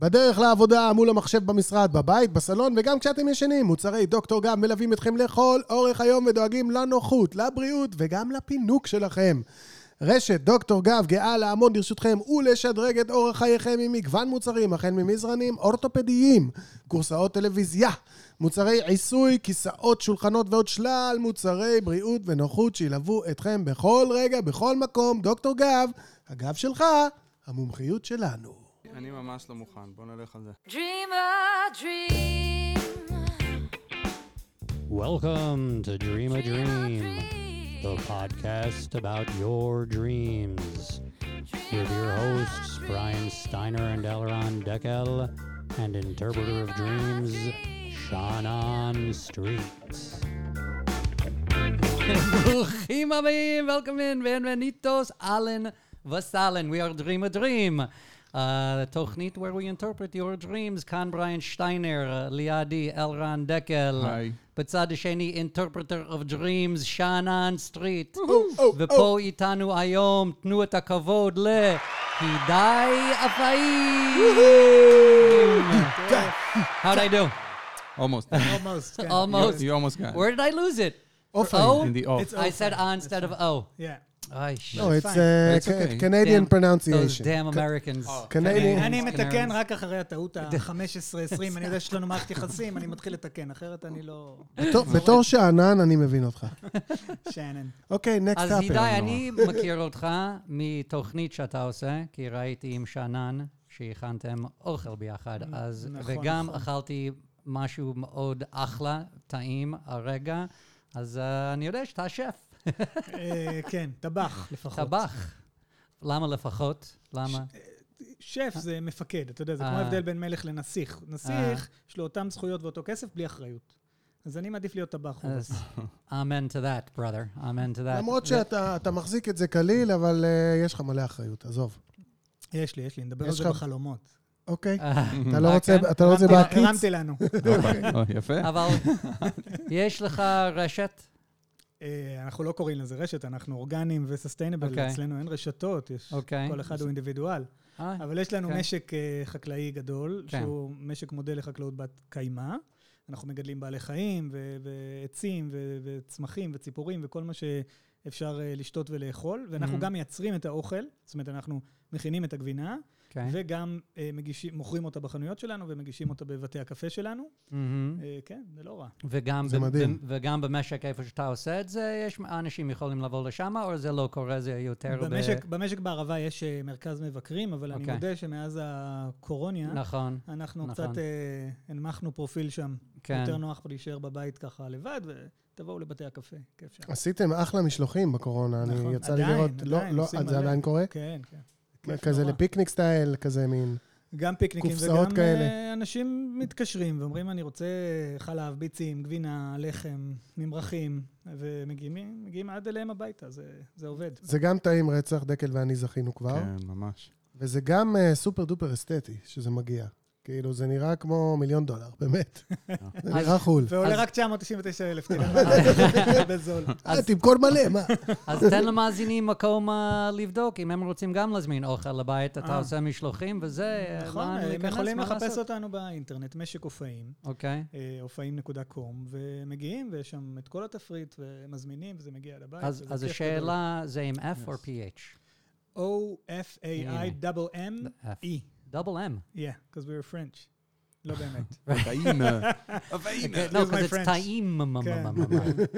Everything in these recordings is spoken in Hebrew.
בדרך לעבודה, מול המחשב במשרד, בבית, בסלון, וגם כשאתם ישנים, מוצרי דוקטור גב מלווים אתכם לכל אורך היום ודואגים לנוחות, לבריאות וגם לפינוק שלכם. רשת דוקטור גב גאה לעמוד לרשותכם ולשדרג את אורח חייכם עם מגוון מוצרים, החל ממזרנים אורתופדיים, קורסאות טלוויזיה, מוצרי עיסוי, כיסאות, שולחנות ועוד שלל מוצרי בריאות ונוחות שילוו אתכם בכל רגע, בכל מקום. דוקטור גב, הגב שלך, המומחיות שלנו. אני ממש לא מוכן, בוא נלך על זה. Dream a dream. Welcome to Dream a Dream, the podcast about your dreams. With your hosts, Brian Steiner and Elron Deckel, and interpreter of dreams, Shannon Street. ברוכים הבאים, welcome in, bienvenidos, Allen וסלן. We are Dream a Dream. Uh, תוכנית where we interpret your dreams. כאן בריין שטיינר, לידי אלרן דקל. היי. בצד השני, interpreter of dreams, שאנן סטריט. ופה איתנו היום, תנו את הכבוד להידי אפאים. How'd I do? Almost. Almost. כן. Almost. You almost got it. Where did I lose it? אופן. O? In the off. It's I O said fine. O instead of O. Yeah. It's uh, It's okay. ca- Canadian Damn- Those pronunciation. damn Americans. Canadian. אני. מתקן רק אחרי הטעות ה-15-20, אני יודע שיש לנו מערכת יחסים, אני מתחיל לתקן, אחרת אני לא... בתור- שאנן, אני מבין אותך. שאנן. אוקיי, next אז up. הידי, אני מכיר אותך מתוכנית שאתה עושה, כי ראיתי עם שאנן שהכנתם אוכל ביחד, אז, נכון, וגם נכון. אכלתי משהו מאוד אחלה, טעים הרגע, אז אה, אני יודע שאתה שף, כן, טבח לפחות. טבח. למה לפחות? למה? שף זה מפקד, אתה יודע, זה כמו אה. ההבדל בין מלך לנסיך. נסיך, יש לו אותם זכויות ואותו כסף בלי אחריות. אז אני מעדיף להיות טבח. amen to that, brother, amen to that. למרות שאתה אתה מחזיק את זה קליל, אבל אה, יש לך מלא אחריות, עזוב. יש לי, יש לי, נדבר על זה בחלומות. אוקיי? אה, אתה לא אה, רוצה? אתה לא רוצה בעקיץ? הרמתי לנו. או, יפה. אבל יש לך רשת? אה, אנחנו לא קוראים לזה רשת, אנחנו אורגנים וסוסטיינבל. אוקיי. אצלנו אין רשתות, יש... אוקיי. כל אחד הוא אינדיבידואל. אה, אבל יש לנו כן. משק אה, חקלאי גדול, כן. שהוא משק מודל לחקלאות בת קיימא. אנחנו מגדלים בעלי חיים ועצים וצמחים וציפורים וכל מה שאפשר אה, לשתות ולאכול, ואנחנו מהמם. גם מייצרים את האוכל, זאת אומרת, אנחנו מכינים את הגבינה, אוקיי. וגם אה, מגישים, מוכרים אותה בחנויות שלנו ומגישים אותה בבתי הקפה שלנו. מהמם. אה, כן, זה לא רע. וגם, זה ב- מדהים. ב- וגם במשק איפה שאתה עושה את זה, יש אנשים יכולים לבוא לשם, או זה לא קורה, זה יותר במשק, במשק בערבה יש אה, מרכז מבקרים, אבל אני אוקיי. מודה שמאז הקורוניה, נכון, אנחנו נכון. קצת אה, הנמכנו פרופיל שם. כן. יותר נוח להישאר בבית ככה לבד, ותבואו לבתי הקפה, כיף שם. עשיתם אחלה משלוחים בקורונה, אני נכון. יצא לי עדיין, לראות. לא, עדיין, לא, עושים זה מלא. עדיין קורה? כן, כן. כזה נורא. לפיקניק סטייל, כזה מין... גם פיקניקים קופסאות וגם כאלה. אה, אנשים מתקשרים ואומרים, אני רוצה חלב, ביצים, גבינה, לחם, ממרחים, ומגיעים מגיעים עד אליהם הביתה, זה, זה עובד. זה גם טעים רצח, דקל ואני זכינו כבר, כן, ממש. וזה גם אה, סופר דופר אסתטי שזה מגיע. כאילו, זה נראה כמו מיליון דולר, באמת. זה נראה חול. ועולה רק 999 אלף, תראה מה, בזול. אה, תמכור מלא, מה? אז תן למאזינים מקום אה, לבדוק, אם הם רוצים גם להזמין אוכל לבית, אתה אה. עושה משלוחים וזה, נכון, הם יכולים מה לחפש? אותנו באינטרנט, משק אופאים. אוקיי. אופאים.קום, ומגיעים, ויש שם את כל התפריט, ומזמינים, וזה מגיע עד הבית. אז השאלה זה עם F או PH? גדול. Double M. Yeah, because we were French. לא באמת. טעינה. טעינה. לא, my because it's French. טעים.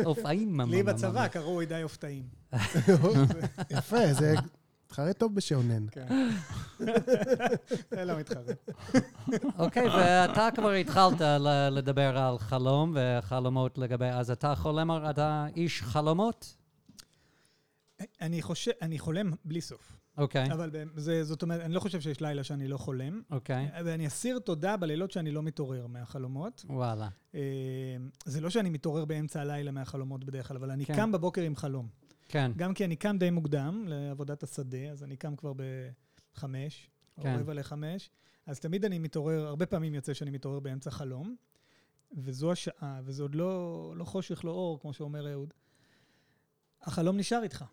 אופאים. לי בצבא קראו ידי אופתאים. יפה, זה מתחרה טוב בשאונן. כן. זה לא מתחרה. אוקיי, ואתה כבר התחלת לדבר על חלום וחלומות לגבי, אז אתה חולם, אתה איש חלומות? אני חושב, אני חולם בלי סוף. אוקיי, אבל ב- זה- זאת אומרת, אני לא חושב שיש לילה שאני לא חולם. אוקיי, ואני אסיר תודה בלילות שאני לא מתעורר מהחלומות. וואלה. אה, זה לא שאני מתעורר באמצע הלילה מהחלומות בדרך כלל, אבל אני כן. קם בבוקר עם חלום. כן, גם כי אני קם די מוקדם לעבודת השדה, אז אני קם כבר בחמש, או כן. רבע לחמש, אז תמיד אני מתעורר, הרבה פעמים יוצא שאני מתעורר באמצע חלום, וזו השעה, וזה עוד לא, לא חושך, לא אור, כמו שאומר אהוד. החלום נשאר איתך.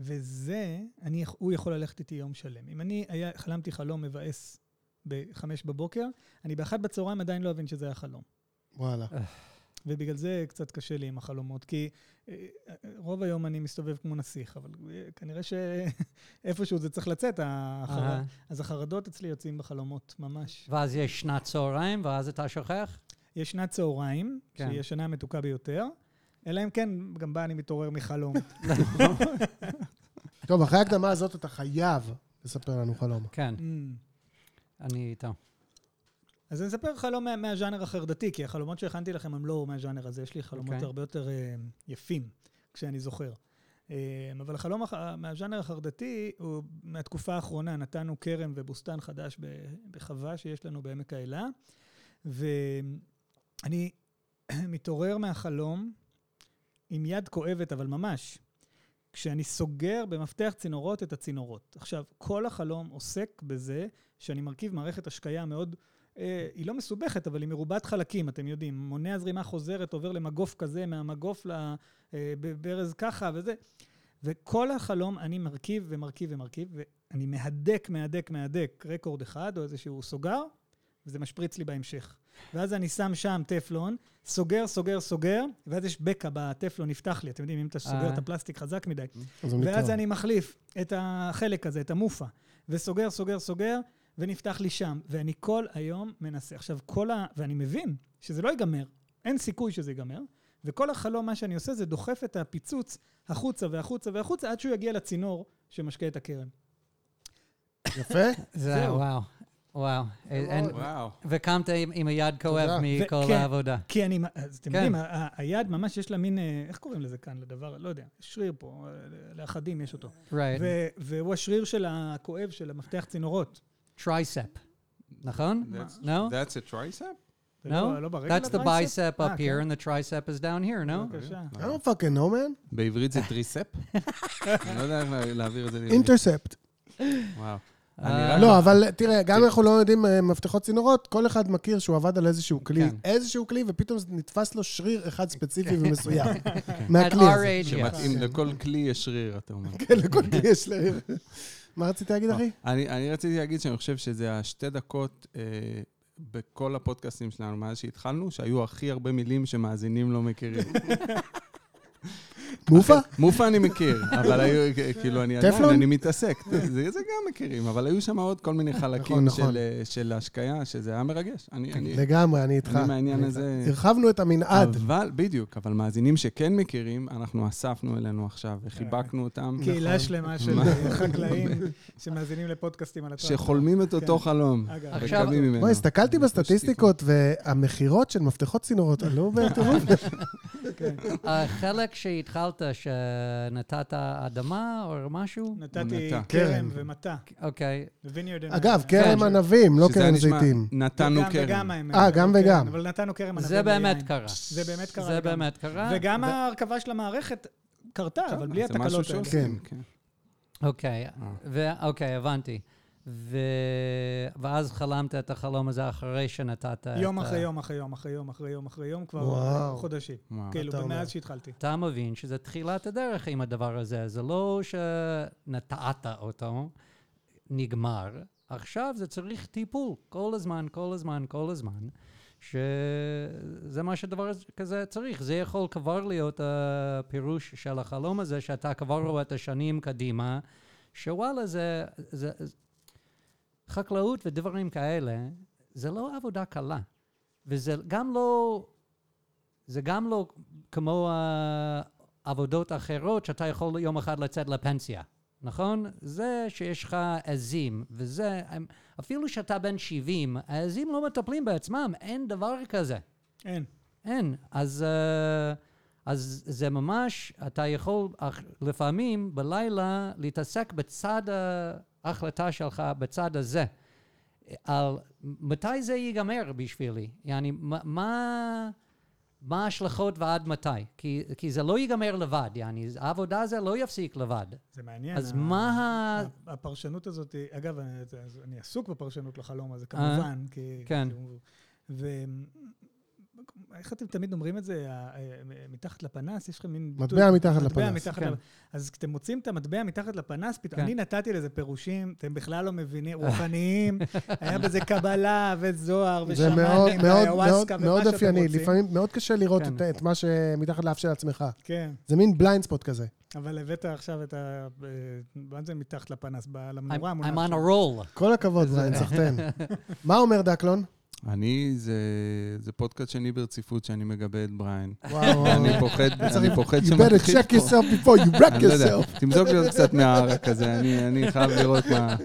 וזה, אני, הוא יכול ללכת איתי יום שלם. אם אני היה, חלמתי חלום מבאס בחמש בבוקר, אני באחת בצהריים עדיין לא אבין שזה היה חלום. וואלה. ובגלל זה קצת קשה לי עם החלומות, כי אה, רוב היום אני מסתובב כמו נסיך, אבל אה, כנראה שאיפשהו זה צריך לצאת, החר... אהה. אז החרדות אצלי יוצאים בחלומות, ממש. ואז יש שנת צהריים, ואז אתה שוכח? יש שנת צהריים, כן. שהיא השנה המתוקה ביותר, אלא אם כן, גם בה אני מתעורר מחלום. טוב, אחרי ההקדמה הזאת אתה חייב לספר לנו חלום. כן, Mm. אני איתו. אז אני אספר חלום מה, מהז'אנר החרדתי, כי החלומות שהכנתי לכם הם לא מהז'אנר הזה, יש לי חלומות okay. אוקיי. הרבה יותר אה, יפים, כשאני זוכר. אה, אבל החלום הח- מהז'אנר החרדתי הוא מהתקופה האחרונה, נתנו כרם ובוסתן חדש בחווה שיש לנו בעמק האלה, ואני מתעורר מהחלום עם יד כואבת, אבל ממש, כשאני סוגר במפתח צינורות את הצינורות. עכשיו, כל החלום עוסק בזה שאני מרכיב מערכת השקיה מאוד, אה, היא לא מסובכת, אבל היא מרובת חלקים, אתם יודעים. מונע זרימה חוזרת, עובר למגוף כזה, מהמגוף לברז ככה וזה. וכל החלום אני מרכיב ומרכיב ומרכיב, ואני מהדק, מהדק, מהדק רקורד אחד או איזשהו סוגר, וזה משפריץ לי בהמשך. ואז אני שם שם טפלון, סוגר, סוגר, סוגר, ואז יש בקע בטפלון, נפתח לי. אתם יודעים, אם אתה סוגר אה. את הפלסטיק חזק מדי. ואז. אני מחליף את החלק הזה, את המופה, וסוגר, סוגר, סוגר, ונפתח לי שם. ואני כל היום מנסה. עכשיו, כל ה... ואני מבין שזה לא ייגמר, אין סיכוי שזה ייגמר, וכל החלום, מה שאני עושה זה דוחף את הפיצוץ החוצה והחוצה והחוצה, עד שהוא יגיע לצינור שמשקה את הכרם. יפה? זה, זהו. וואו, וואו. אין- וואו. וקמת עם היד כואב. מכל וכן. העבודה. כי אני, אז אתם כן. יודעים, היד ממש יש לה מין, אה, איך קוראים לזה כאן, לדבר, לא יודע, שריר פה, אה, לאחדים יש אותו. והוא השריר של הכואב של המפתח צינורות. tricep, נכון? No? That's a tricep? No? לא- לא That's the bicep אה, up כן. here and the tricep is down here, no? בבקשה. I don't fucking know, man. בעברית זה tricep? אני לא יודע להעביר את זה לעברית. אינטרספט. וואו. אה, לא, אבל תראה, גם אם אנחנו לא יודעים אה, מפתחות צינורות, כל אחד מכיר שהוא עבד על איזשהו כלי, כן. איזשהו כלי, ופתאום נתפס לו שריר אחד ספציפי ומסוים. At מהכלי הזה. שמתאים לכל כלי יש שריר, אתה אומר. כן, לכל כלי יש שריר. מה רצית להגיד, אחי? אני, אני רציתי להגיד שאני חושב שזה השתי דקות אה, בכל הפודקאסטים שלנו מאז שהתחלנו, שהיו הכי הרבה מילים שמאזינים לא מכירים. מופה? מופה אני מכיר, אבל היו, כאילו, אני עדיין? אני מתעסק. זה, זה גם מכירים, אבל היו שם עוד כל מיני חלקים נכון. של, אה, של השקיה, שזה היה מרגש. אני, אני, לגמרי, אני איתך. אני מהעניין אני הזה-. הרחבנו את המנעד. אבל, בדיוק, אבל מאזינים שכן מכירים, אנחנו אספנו אלינו עכשיו וחיבקנו אותם. קהילה נכון. שלמה של מה? חקלאים שמאזינים לפודקאסטים על הטרקטור. שחולמים את אותו כן. חלום, עכשיו-. בואי, הסתכלתי בסטטיסטיקות, והמכירות של מפתחות צינורות עלו בטירוף. כן. החלק שהתחלת, שנתת אדמה או משהו? נתתי. כרם כרם. ומטע. אוקיי. אגב, כרם ענבים, לא כרם זיתים. נתנו. וגם האמת. אה, גם כן, וגם. אבל נתנו כרם ענבים. זה באמת. קרה. זה באמת קרה. זה. באמת קרה. וגם ההרכבה של המערכת קרתה, אבל בלי זה משהו התקלות האלה. שעושים, כן. אוקיי, אה. אוקיי, הבנתי. ו... ואז חלמת את החלום הזה אחרי שנתת את... יום אחרי יום אחרי יום אחרי יום אחרי יום אחרי יום, כבר וואו. חודשים. וואו. כאילו, אתה אומר. מאז שהתחלתי. אתה מבין שזה תחילת הדרך עם הדבר הזה. זה לא שנטעת אותו, נגמר. עכשיו זה צריך טיפול, כל הזמן, כל הזמן, כל הזמן. שזה מה שדבר כזה צריך. זה יכול כבר להיות הפירוש של החלום הזה, שאתה כבר רואה את השנים קדימה, שוואלה, זה, זה... חקלאות ודברים כאלה, זה לא עבודה קלה. וזה גם לא... זה גם לא כמו העבודות האחרות שאתה יכול יום אחד לצאת לפנסיה, נכון? זה שיש לך עזים, וזה... אפילו שאתה בן 70, העזים לא מטפלים בעצמם, אין דבר כזה. אין. אין. אז, uh, אז זה ממש, אתה יכול לפעמים בלילה להתעסק בצד ההחלטה שלך, בצד הזה. על מתי זה ייגמר בשבילי? יעני, מה- מה... ההשלכות ועד מתי? כי, כי זה לא ייגמר לבד, יעני, העבודה הזה לא יפסיק לבד. זה מעניין. אז ה- מה ה... הפרשנות הזאת, אגב, אני, אני עסוק בפרשנות לחלום הזה, כמובן, כי... כן. כי הוא- איך אתם תמיד אומרים את זה? אה, מתחת לפנס? יש לכם מין... מטבע מתחת מטבע לפנס. מתחת כן. לפ- אז כשאתם מוצאים את המטבע מתחת לפנס, פתאום, כן. אני נתתי לזה פירושים, אתם בכלל לא מבינים, רוחניים, היה בזה קבלה וזוהר זה מאוד, ושמאנים מאוד, מאוד, ואיוואסקה ומה מאוד שאתם אופייני. רוצים. לפעמים מאוד קשה לראות כן. את- את מה שמתחת לאף של עצמך. כן, זה מין blind spot כזה. אבל הבאת עכשיו את ה... אה, מה זה מתחת לפנס? למנורה I'm on a roll. כל הכבוד, בריין, סחטיין. מה אומר דקלון? אני, זה, זה פודקאסט שני ברציפות שאני מגבה את בריין. וואו, אני פוחד, אני פוחד You better שמתחיל check פה. yourself before you wreck אני לא יודע, yourself. תמזוג לי עוד קצת מהערק הזה, אני אני חייב לראות מה...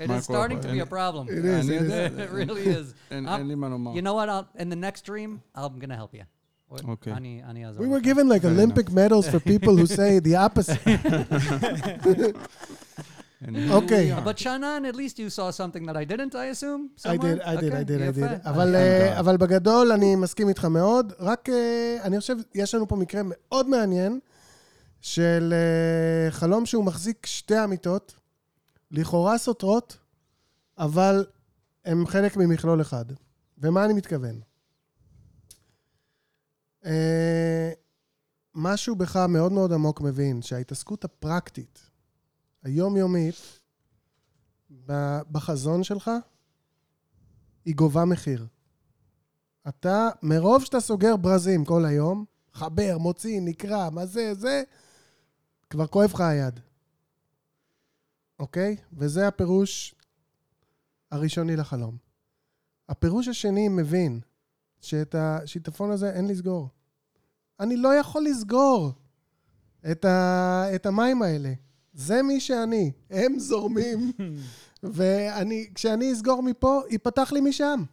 It מה is קורה starting פה. to be a problem. It is, אני it is. יודע, it really is. אין Um, אין לי מה לומר. You know what? I'll, in the next dream, I'm going to help you. Okay. אני, אני אעזור We were לך. given like Fair Olympic medals for people who say the opposite. אוקיי. But Shannon, at least you saw something that I didn't, I assume? I did, I did, I did, I did. אבל, אה. אבל בגדול אני מסכים איתך מאוד. רק אה, אני חושב, יש לנו פה מקרה מאוד מעניין של אה, חלום שהוא מחזיק שתי אמיתות, לכאורה סותרות, אבל הם חלק ממכלול אחד. ומה אני מתכוון? משהו בך מאוד מאוד עמוק מבין שההתעסקות הפרקטית, היומיומית, בחזון שלך, היא גובה מחיר. אתה, מרוב שאתה סוגר ברזים כל היום, חבר, מוציא, נקרא, מה זה, זה, כבר כואב לך היד. אוקיי? וזה הפירוש הראשוני לחלום. הפירוש השני מבין שאת השיטפון הזה אין לסגור. אני לא יכול לסגור את, ה, את המים האלה. זה מי שאני. הם זורמים, ואני, כשאני אסגור מפה, ייפתח לי משם.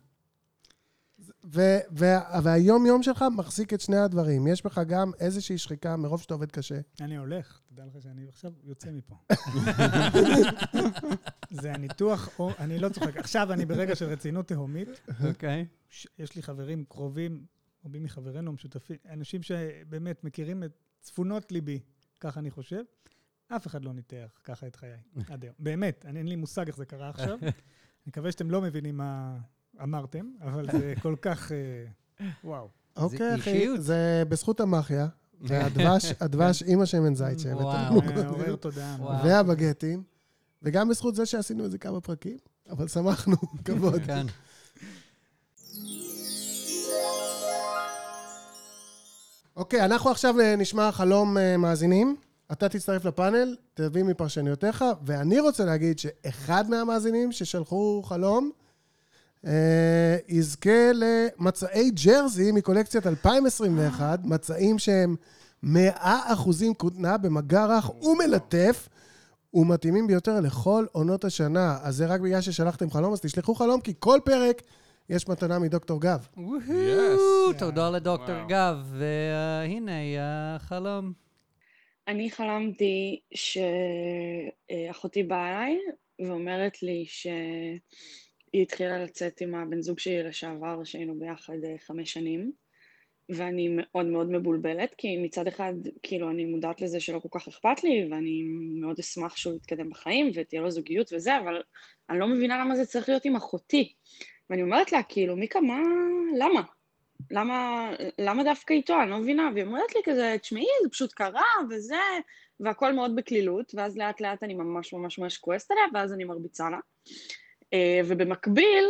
ו- וה- והיום-יום שלך מחזיק את שני הדברים. יש בך גם איזושהי שחיקה מרוב שאתה עובד קשה. אני הולך, תדע לך שאני עכשיו יוצא מפה. זה הניתוח, או, אני לא צוחק. עכשיו אני ברגע של רצינות תהומית. אוקיי. ש- יש לי חברים קרובים, רבים מחברינו המשותפים, אנשים שבאמת מכירים את צפונות ליבי, ככה אני חושב. אף אחד לא ניתח ככה את חיי, עד היום. באמת, אני, אין לי מושג איך זה קרה עכשיו. אני מקווה שאתם לא מבינים מה אמרתם, אבל זה כל כך... אה, וואו. אוקיי, אחי, אישיות. זה בזכות המאחיה, והדבש, הדבש עם השמן זית שהבאת וואו. אה, עורר. וואו. והבגטים, וגם בזכות זה שעשינו איזה כמה פרקים, אבל שמחנו, כבוד. כן. אוקיי, אנחנו עכשיו אה, נשמע חלום אה, מאזינים. אתה תצטרף לפאנל, תביא מפרשניותיך, ואני רוצה להגיד שאחד מהמאזינים ששלחו חלום, אה, יזכה למצעי ג'רזי מקולקציית 2021, מצעים שהם 100% כותנה במגע רך ומלטף, ומתאימים ביותר לכל עונות השנה. אז זה רק בגלל ששלחתם חלום, אז תשלחו חלום, כי כל פרק יש מתנה מדוקטור גב. וואו, תודה לדוקטור גב, והנה החלום. אני חלמתי שאחותי באה אליי ואומרת לי שהיא התחילה לצאת עם הבן זוג שלי לשעבר, שהיינו ביחד אה, חמש שנים, ואני מאוד מאוד מבולבלת, כי מצד אחד, כאילו, אני מודעת לזה שלא כל כך אכפת לי, ואני מאוד אשמח שהוא יתקדם בחיים ותהיה לו זוגיות וזה, אבל אני לא מבינה למה זה צריך להיות עם אחותי. ואני אומרת לה, כאילו, מיקה, מה, למה? למה, למה דווקא איתו? אני לא מבינה. והיא אומרת לי כזה, תשמעי, זה פשוט קרה, וזה, והכל מאוד בקלילות, ואז לאט לאט אני ממש ממש ממש כועסת עליה, ואז אני מרביצה לה. אה, ובמקביל,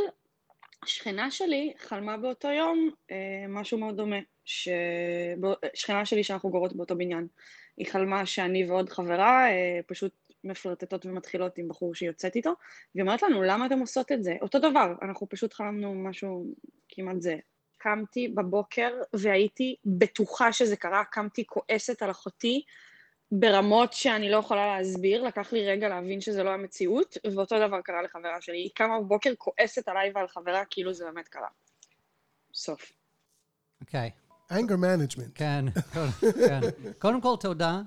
שכנה שלי חלמה באותו יום אה, משהו מאוד דומה. ש... שכנה שלי שאנחנו גרות באותו בניין. היא חלמה שאני ועוד חברה אה, פשוט מפלרטטות ומתחילות עם בחור שהיא יוצאת איתו, והיא אומרת לנו, למה אתם עושות את זה? אותו דבר, אנחנו פשוט חלמנו משהו כמעט זה. קמתי בבוקר והייתי בטוחה שזה קרה, קמתי כועסת על אחותי ברמות שאני לא יכולה להסביר, לקח לי רגע להבין שזה לא המציאות, ואותו דבר קרה לחברה שלי. היא קמה בבוקר כועסת עליי ועל חברה כאילו זה באמת קרה. סוף. אוקיי, anger management. כן, כן. קודם כל, תודה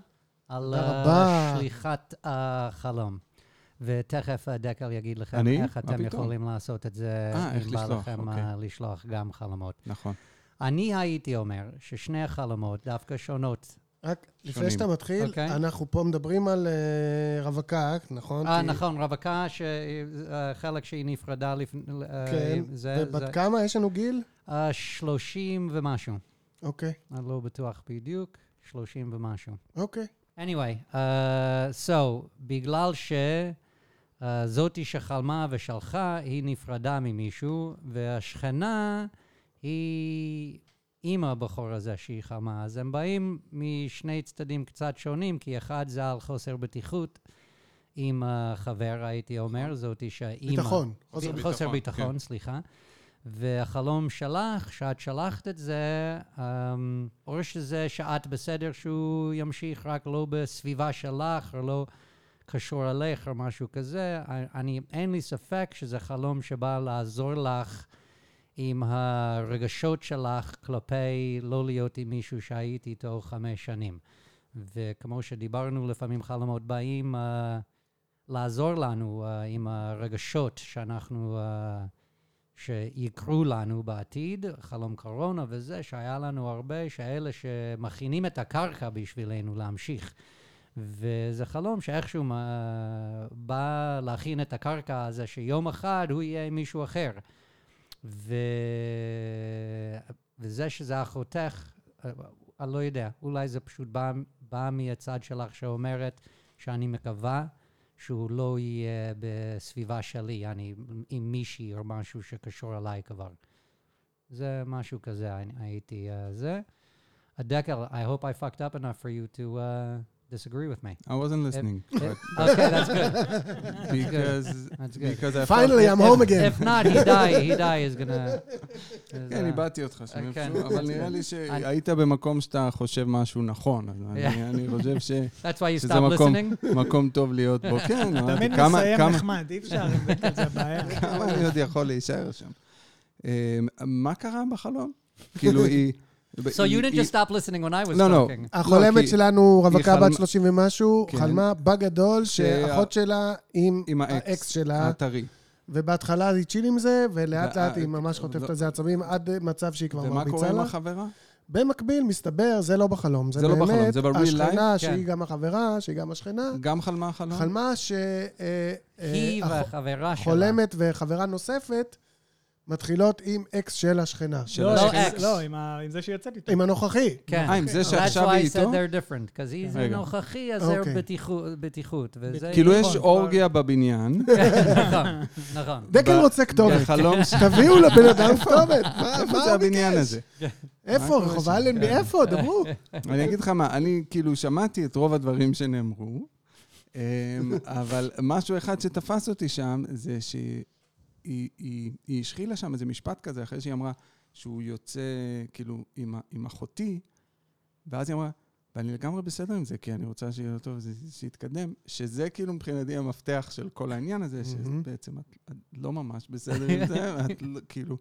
על. אה, שליחת החלום. ותכף אה, דקל יגיד לכם אני? איך אתם פתאום? יכולים לעשות את זה, אה, איך אם בא לשלוח, לכם אוקיי. אה, לשלוח גם חלומות. נכון. אני הייתי אומר ששני החלומות דווקא שונות רק לפני שונים. שאתה מתחיל, אוקיי. אנחנו פה מדברים על אה, רווקה, נכון? אה, כי- נכון, רווקה, שהחלק שהיא נפרדה לפני... כן, זה... ובת זה- כמה? יש לנו גיל? אה, 30 ומשהו. אוקיי, אני לא בטוח בדיוק, 30 ומשהו. אוקיי. anyway, uh, so, בגלל שזאתי שחלמה ושלחה, היא נפרדה ממישהו, והשכנה היא עם הבחור הזה שהיא חלמה. אז הם באים משני צדדים קצת שונים, כי אחד זה על חוסר בטיחות עם החבר, הייתי אומר, זאתי שהאימא... ביטחון. חוסר ביטחון, חוסר ביטחון, כן. סליחה. והחלום שלך, שאת שלחת את זה, um, או שזה שאת בסדר שהוא ימשיך רק לא בסביבה שלך, או לא קשור אליך, או משהו כזה. אני, אין לי ספק שזה חלום שבא לעזור לך עם הרגשות שלך כלפי לא להיות עם מישהו שהיית איתו חמש שנים. וכמו שדיברנו, לפעמים חלומות באים uh, לעזור לנו uh, עם הרגשות שאנחנו... Uh, שיקרו לנו בעתיד, חלום קורונה וזה, שהיה לנו הרבה, שאלה שמכינים את הקרקע בשבילנו להמשיך. וזה חלום שאיכשהו מה, בא להכין את הקרקע הזה, שיום אחד הוא יהיה מישהו אחר. ו... וזה שזה אחותך, אה, אני לא יודע, אולי זה פשוט בא, בא מהצד שלך שאומרת שאני מקווה שהוא לא יהיה בסביבה שלי, אני עם מישהי או משהו שקשור אליי כבר. זה משהו כזה, הייתי uh, זה. דקל, I hope I fucked up enough for you to uh, disagree with me. I wasn't listening. If- but okay, that's good. because That's good. because I Finally, I'm home again. If not, he die, he die is gonna... כן, uh, איבדתי אותך שם. איפשהו, אבל נראה לי שהיית במקום שאתה חושב משהו נכון. אז אני- חושב That's why you מקום- listening? שמקום טוב להיות בו. כן, תמיד מסיים נחמד, אי אפשר, עם דקל זה הבעיה. כמה אני עוד יכול להישאר שם. אה, מה קרה בחלום? כאילו, היא... So you didn't just stop listening when I was לא, לא. talking. החולמת כי- שלנו, רווקה בת 30 ומשהו, כן. חלמה בגדול שאחות שלה עם האקס. שלה, הטרי. ובהתחלה היא chill עם זה, ולאט לאט היא ממש חוטפת על זה עצבים, עד מצב שהיא כבר ומה מרביצה קורה עם לה. החברה? במקביל, מסתבר, זה לא בחלום, זה זה לא בחלום, באמת זה ב-real השכנה, life? שהיא כן. גם החברה, שהיא גם השכנה, גם חלמה חלום? חלמה ש... אה, היא אה, הח- והחברה שלה. חולמת וחברה נוספת מתחילות עם אקס של השכנה. של לא, השכנה? אקס. לא, עם ה- עם זה שיצאת איתו. עם הנוכחי. כן. אה, עם זה That's שעכשיו why היא I said איתו? they're different, because היא זה רגע. נוכחי, אז זה אוקיי. בטיחות-. כאילו נכון, יש אורגיה בבניין, נכון, נכון. דקל רוצה כתובת. בחלום ש... תביאו לבן אדם כתובת. מה- זה הבניין? הזה? איפה? רחוב? אלנבי? כן. איפה? דברו. אני אגיד לך מה, אני כאילו שמעתי את רוב הדברים שנאמרו, אמ, אבל משהו אחד שתפס אותי שם, זה שהיא היא, היא, היא השחילה שם איזה משפט כזה, אחרי שהיא אמרה שהוא יוצא, כאילו, עם, עם אחותי, ואז היא אמרה, ואני לגמרי בסדר עם זה, כי אני רוצה שיהיה לו טוב, שיתקדם, שזה כאילו מבחינתי המפתח של כל העניין הזה. שבעצם את, את לא ממש בסדר עם זה, ואת לא, כאילו,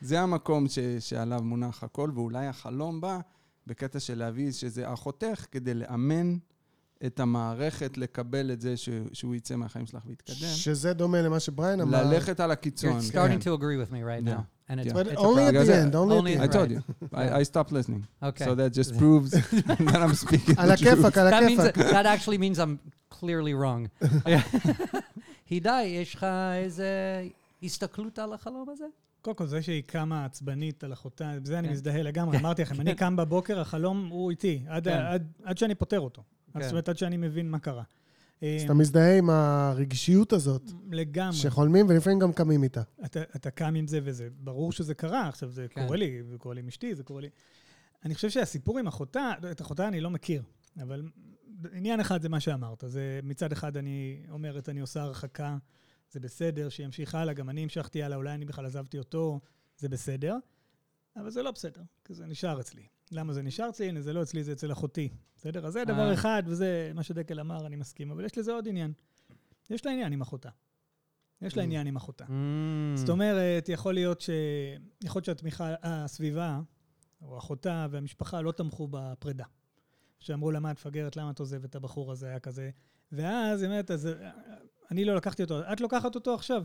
זה המקום ש, שעליו מונח הכל, ואולי החלום בא בקטע של להביא שזה אחותך, כדי לאמן את המערכת לקבל את זה ש, שהוא יצא מהחיים שלך ויתקדם. שזה דומה למה שבריין אמר. ללכת על הקיצון. You're כן. starting to agree with me right now. And it's, Yeah. But it's only at the end, only Only at I the end. told you. I, I stopped listening. Okay. So that just proves that I'm speaking על the truth. הכיפאק, על that means הכיפאק. that, actually means I'm clearly wrong. הידי, יש לך איזה הסתכלות על החלום הזה? קודם כל, זה שהיא קמה עצבנית על אחותה, בזה אני כן. מזדהה לגמרי. אמרתי לכם, אני קם בבוקר, החלום הוא איתי, כן. עד שאני פותר אותו. כן. זאת אומרת, עד שאני מבין מה קרה. אז אתה מזדהה עם הרגישיות הזאת, לגמרי. שחולמים ולפעמים גם קמים איתה. אתה, אתה קם עם זה וזה, ברור שזה קרה, עכשיו זה כן. קורה לי, זה קורה לי עם אשתי, זה קורה לי... אני חושב שהסיפור עם אחותה, את אחותה אני לא מכיר, אבל עניין אחד זה מה שאמרת. זה מצד אחד אני אומרת, אני עושה הרחקה, זה בסדר, שימשיך הלאה, גם אני המשכתי הלאה, אולי אני בכלל עזבתי אותו, זה בסדר, אבל זה לא בסדר, כי זה נשאר אצלי. למה זה נשאר אצלי? הנה, זה לא אצלי, זה אצל אחותי. בסדר? אז זה דבר אה. אחד, וזה מה שדקל אמר, אני מסכים, אבל יש לזה עוד עניין. יש לה עניין עם אחותה. יש לה Mm. עניין עם אחותה. Mm. זאת אומרת, יכול להיות ש... יכול להיות שהתמיכה, הסביבה, או אחותה והמשפחה לא תמכו בפרידה. שאמרו לה, מה את מפגרת, למה את עוזבת את הבחור הזה, היה כזה. ואז היא אומרת, אז אה, אני לא לקחתי אותו, את לוקחת אותו עכשיו.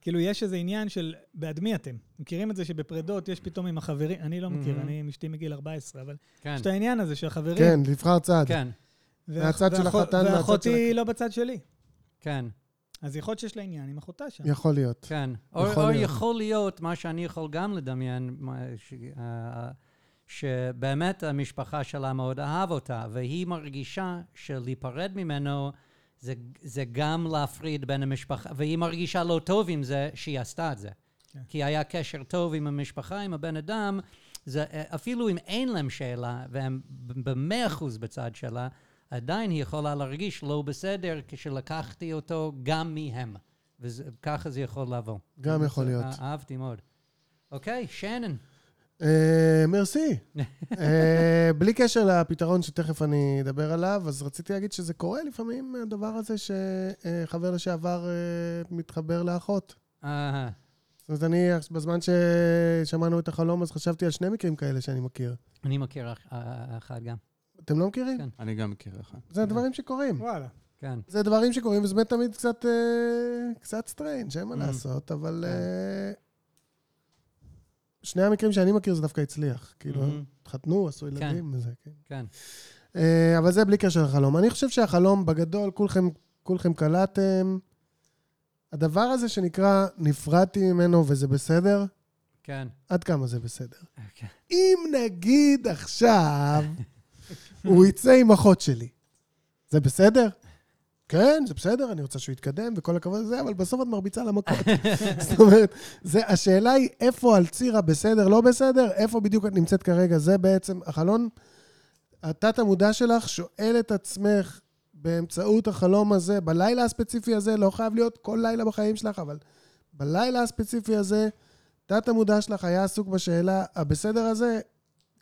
כאילו, יש איזה עניין של בעד מי אתם. מכירים את זה שבפרדות יש פתאום עם החברים, אני לא מכיר. אני עם אשתי מגיל 14, אבל כן, יש את העניין הזה שהחברים... כן, לבחר צד. כן, מהצד של החתן, מהצד ואחותי של- לא בצד שלי. כן, אז יכול להיות שיש לה עניין עם אחותה שם. יכול להיות. כן. או יכול או להיות. יכול להיות, מה שאני יכול גם לדמיין, ש- אה, שבאמת המשפחה שלה מאוד אהב אותה, והיא מרגישה שלהיפרד ממנו זה, זה גם להפריד בין המשפחה, והיא מרגישה לא טוב עם זה שהיא עשתה את זה. כן. כי היה קשר טוב עם המשפחה, עם הבן אדם, זה, אה, אפילו אם אין להם שאלה, והם במאה אחוז בצד שלה, עדיין היא יכולה להרגיש לא בסדר כשלקחתי אותו גם מהם. וככה זה יכול לבוא. גם יכול זה- להיות. אה- אהבתי מאוד. אוקיי, שנן. אה, מרסי. אה, בלי קשר לפתרון שתכף אני אדבר עליו, אז רציתי להגיד שזה קורה לפעמים, הדבר הזה שחבר לשעבר אה, מתחבר לאחות. אהה, זאת אומרת, אני, בזמן ששמענו את החלום, אז חשבתי על שני מקרים כאלה שאני מכיר. אני מכיר אח- אחד גם. אתם לא מכירים? כן. אני גם מכיר אחד. זה דברים שקורים. וואלה. כן. זה דברים שקורים, וזה באמת תמיד קצת, קצת strange, אין מה Mm. לעשות, אבל... כן. אה, שני המקרים שאני מכיר זה דווקא הצליח. כאילו. התחתנו, עשו ילדים וזה, כן. כן. אה, אבל זה בלי קשר לחלום. אני חושב שהחלום, בגדול, כולכם, כולכם קלטתם. הדבר הזה שנקרא נפרדתי ממנו וזה בסדר, כן. עד כמה זה בסדר? כן. אם נגיד עכשיו הוא יצא עם אחות שלי, זה בסדר? כן, זה בסדר, אני רוצה שהוא יתקדם, וכל הכבוד לזה, אבל בסוף את מרביצה למכות. זאת אומרת, זה, השאלה היא איפה על ציר הבסדר, לא בסדר, איפה בדיוק את נמצאת כרגע. זה בעצם, החלון, התת-המודע שלך שואל את עצמך באמצעות החלום הזה, בלילה הספציפי הזה, לא חייב להיות כל לילה בחיים שלך, אבל בלילה הספציפי הזה, תת-המודע שלך היה עסוק בשאלה, הבסדר הזה,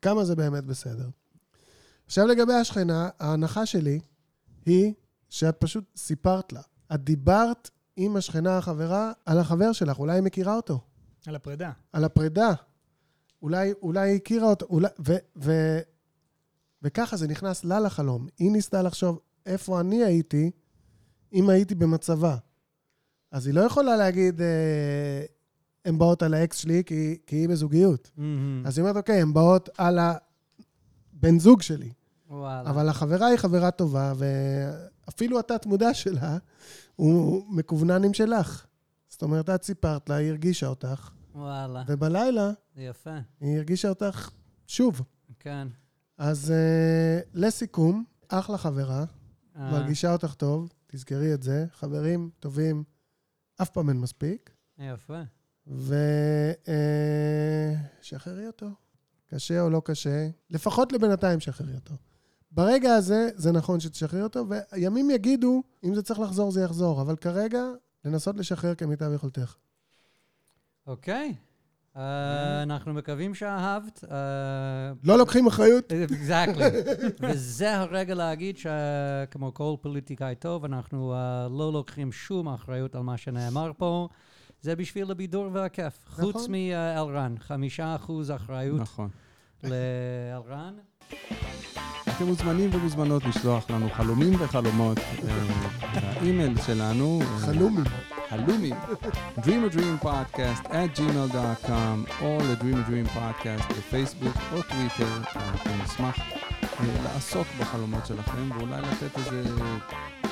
כמה זה באמת בסדר. עכשיו לגבי השכנה, ההנחה שלי היא שאת פשוט סיפרת לה. את דיברת עם השכנה החברה על החבר שלך, אולי היא מכירה אותו, על הפרידה. על הפרידה. אולי, אולי היא הכירה אותו, אולי, ו, ו, וככה זה נכנס לה לחלום. היא ניסתה לחשוב איפה אני הייתי אם הייתי במצבה. אז היא לא יכולה להגיד, אה, הן באות על האקס שלי כי, כי היא בזוגיות. מהמם. אז היא אומרת, אוקיי, הן באות על הבן זוג שלי. וואלה. אבל החברה היא חברה טובה, ואפילו התת-מודע שלה הוא מקווננים שלך. זאת אומרת, את סיפרת לה, היא הרגישה אותך, וואלה. ובלילה זה יפה. היא הרגישה אותך שוב. כן. אז uh, לסיכום, אחלה חברה, אה, מרגישה אותך טוב, תזכרי את זה. חברים טובים, אף פעם אין מספיק. יפה. ושחררי אותו. קשה או לא קשה, לפחות לבינתיים שחררי אותו. ברגע הזה, זה נכון שתשחררי אותו, וימים יגידו, אם זה צריך לחזור, זה יחזור. אבל כרגע, לנסות לשחרר כמיטב יכולתך. אוקיי. אה, אנחנו מקווים שאהבת. אה, לא לוקחים אחריות? אקזקטלי. וזה הרגע להגיד שכמו כל פוליטיקאי טוב, אנחנו uh, לא לוקחים שום אחריות על מה שנאמר פה. זה בשביל הבידור והכיף. נכון. חוץ מאלרן, חמישה אחוז אחריות נכון. לאלרן. אתם מוזמנים ומוזמנות לשלוח לנו חלומים וחלומות אה, לאימייל שלנו. אה, חלומי. חלומים. Dream a Dream Podcast at gmail.com או ל-Dream a Dream Podcast בפייסבוק או טוויטר. אנחנו נשמח אה, לעסוק בחלומות שלכם ואולי לתת איזה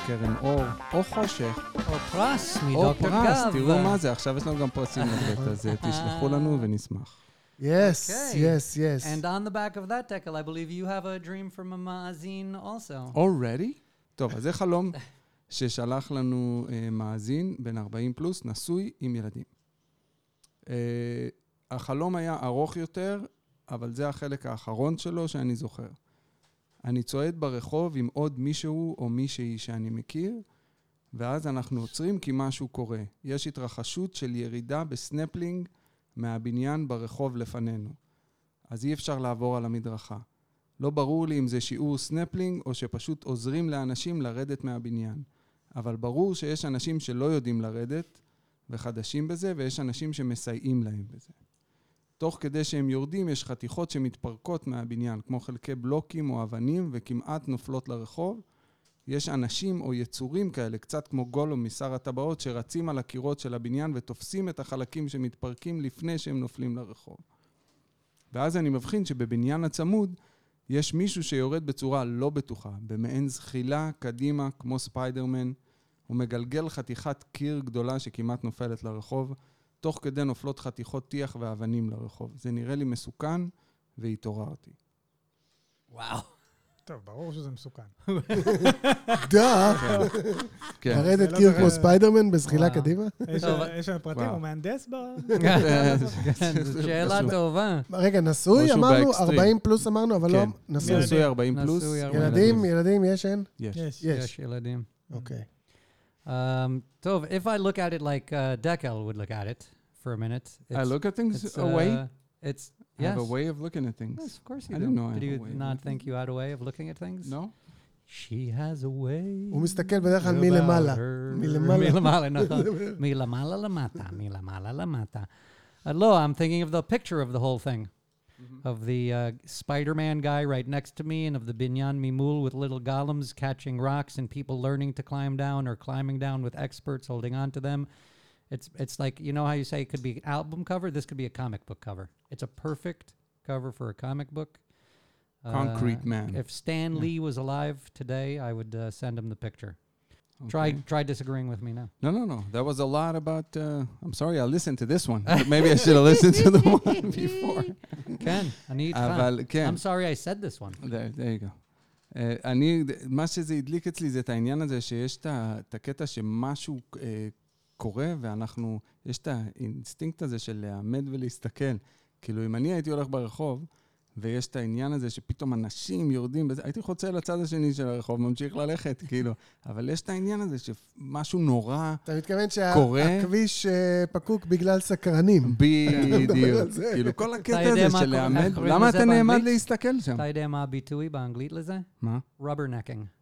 קרן אור או חושך או פרס או מדוקטור פרס. גב. תראו מה זה, עכשיו יש לנו גם פרסים לתת, אז אה, תשלחו לנו ונשמח. Yes, Okay. yes, yes. And on the back of that, Tekel, I believe you have a dream from a מאזין also. Already? טוב, אז זה חלום ששלח לנו uh, מאזין, בן 40 פלוס, נשוי עם ילדים. Uh, החלום היה ארוך יותר, אבל זה החלק האחרון שלו שאני זוכר. אני צועד ברחוב עם עוד מישהו או מישהי שאני מכיר, ואז אנחנו עוצרים כי משהו קורה. יש התרחשות של ירידה בסנפלינג מהבניין ברחוב לפנינו. אז אי אפשר לעבור על המדרכה. לא ברור לי אם זה שיעור סנפלינג או שפשוט עוזרים לאנשים לרדת מהבניין. אבל ברור שיש אנשים שלא יודעים לרדת וחדשים בזה, ויש אנשים שמסייעים להם בזה. תוך כדי שהם יורדים, יש חתיכות שמתפרקות מהבניין, כמו חלקי בלוקים או אבנים, וכמעט נופלות לרחוב, יש אנשים או יצורים כאלה, קצת כמו גולום משר הטבעות, שרצים על הקירות של הבניין ותופסים את החלקים שמתפרקים לפני שהם נופלים לרחוב. ואז אני מבחין שבבניין הצמוד יש מישהו שיורד בצורה לא בטוחה, במעין זחילה קדימה, כמו ספיידרמן, הוא מגלגל חתיכת קיר גדולה שכמעט נופלת לרחוב, תוך כדי נופלות חתיכות טיח ואבנים לרחוב. זה נראה לי מסוכן, והתעוררתי. וואו. טוב, ברור שזה מסוכן. duh, כן. לרדת קיר לא כמו. ספיידרמן בזחילה וואו. קדימה? יש לנו פרטים. הוא מהנדס ב... כן, זו שאלה. טובה. רגע, נשוי אמרנו, באקסטרים. 40 פלוס אמרנו, אבל לא כן. נשוי. ילדים. נשוי 40 פלוס. נשוי 40 ילדים, ילדים, יש אין? יש. יש. ילדים. אוקיי. Um, טוב, if I look at it like uh, Dekel would look at it for a minute. I look at things it's, a way. uh, it's, I have yes. a way of looking at things. Yes, of course you I do. didn't know I Did have a you way of not looking think you had a way of looking at things? No? She has a way. הוא מסתכל בדרך כלל about מלמעלה. her. מלמעלה. מלמעלה, נכון. מלמעלה למטה, מלמעלה למטה. Uh, לא, I'm thinking of the picture of the whole thing. Of the uh, Spider-Man guy right next to me and of the Binyan Mimul with little golems catching rocks and people learning to climb down or climbing down with experts holding on to them. It's, it's like, you know how you say it could be an album cover? This could be a comic book cover. It's a perfect cover for a comic book. Concrete Uh, man. If Stan Yeah. Lee was alive today, I would uh, send him the picture. Try Okay. try disagreeing with me now. No, no, no. That was a lot about. Uh, I'm sorry, I listened to this one. But maybe I should have listened to the one before. כן, אני איתך. אבל כן. I'm sorry I said this one. There, there you go. Uh, אני, מה שזה הדליק אצלי זה את העניין הזה שיש את ה- את הקטע שמשהו uh, קורה ואנחנו, יש את האינסטינקט הזה של לעמד ולהסתכל. כאילו, אם אני הייתי הולך ברחוב, ויש את העניין הזה שפתאום אנשים יורדים, בזה, הייתי חוצה לצד השני של הרחוב, ממשיך ללכת, כאילו. אבל יש את העניין הזה שמשהו נורא אתה מתכוון קורה. שהכביש אה, פקוק בגלל סקרנים. בדיוק. כאילו, כל הקטע הזה של קורה- לעמד, למה אתה נעמד? להסתכל שם? אתה יודע מה הביטוי באנגלית לזה? מה? rubbernecking.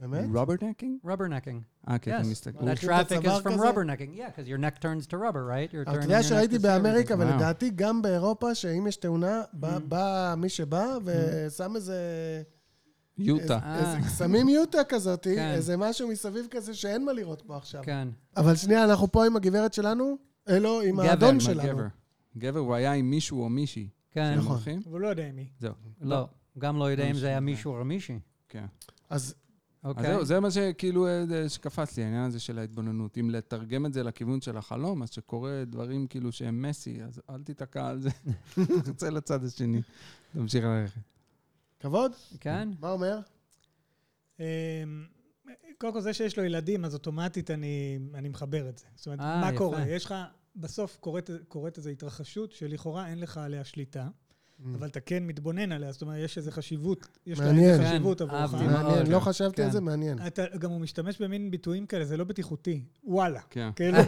באמת? rubbernecking? rubbernecking. אה, כן, אתה. מסתכל. הוא That traffic is from rubbernecking. Yeah, because your neck turns to rubber, right? אתה יודע שראיתי באמריקה. ולדעתי גם באירופה, שאם יש תאונה, בא- בא מי שבא ושם איזה... יוטה. שמים יוטה כזאת, כן. איזה משהו מסביב כזה שאין מה לראות פה עכשיו. כן. אבל שנייה, אנחנו פה עם הגברת שלנו? לא, עם האדון עם שלנו. גבר. הוא היה עם מישהו או מישהי. כן. נכון. אבל לא יודע מי. זהו. לא, גם לא יודע אם זה היה. מישהו או מישהי. כן. אז אז אוקיי. זהו, זה מה שכאילו, אה, זה שקפץ לי, העניין הזה של ההתבוננות. אם לתרגם את זה לכיוון של החלום, אז שקורה דברים כאילו שהם מסי, אז אל תיתקע על זה. תצא לצד השני. תמשיך ללכת. כבוד? כן? מה אומר? אמ, קודם כל, זה שיש לו ילדים, אז אוטומטית אני, אני מחבר את זה. זאת אומרת, אה, מה יפה. קורה? יש לך, בסוף קורית, קורית איזו התרחשות שלכאורה אין לך עליה שליטה, אבל אתה כן מתבונן עליה, זאת אומרת, יש איזו חשיבות, יש לה מעניין. איזו חשיבות כן, עבורך. אהבתי מאוד. מעניין, לא כן. חשבתי על כן. זה, מעניין. אתה, גם הוא משתמש במין ביטויים כאלה, זה לא בטיחותי. וואלה. כן. כאילו,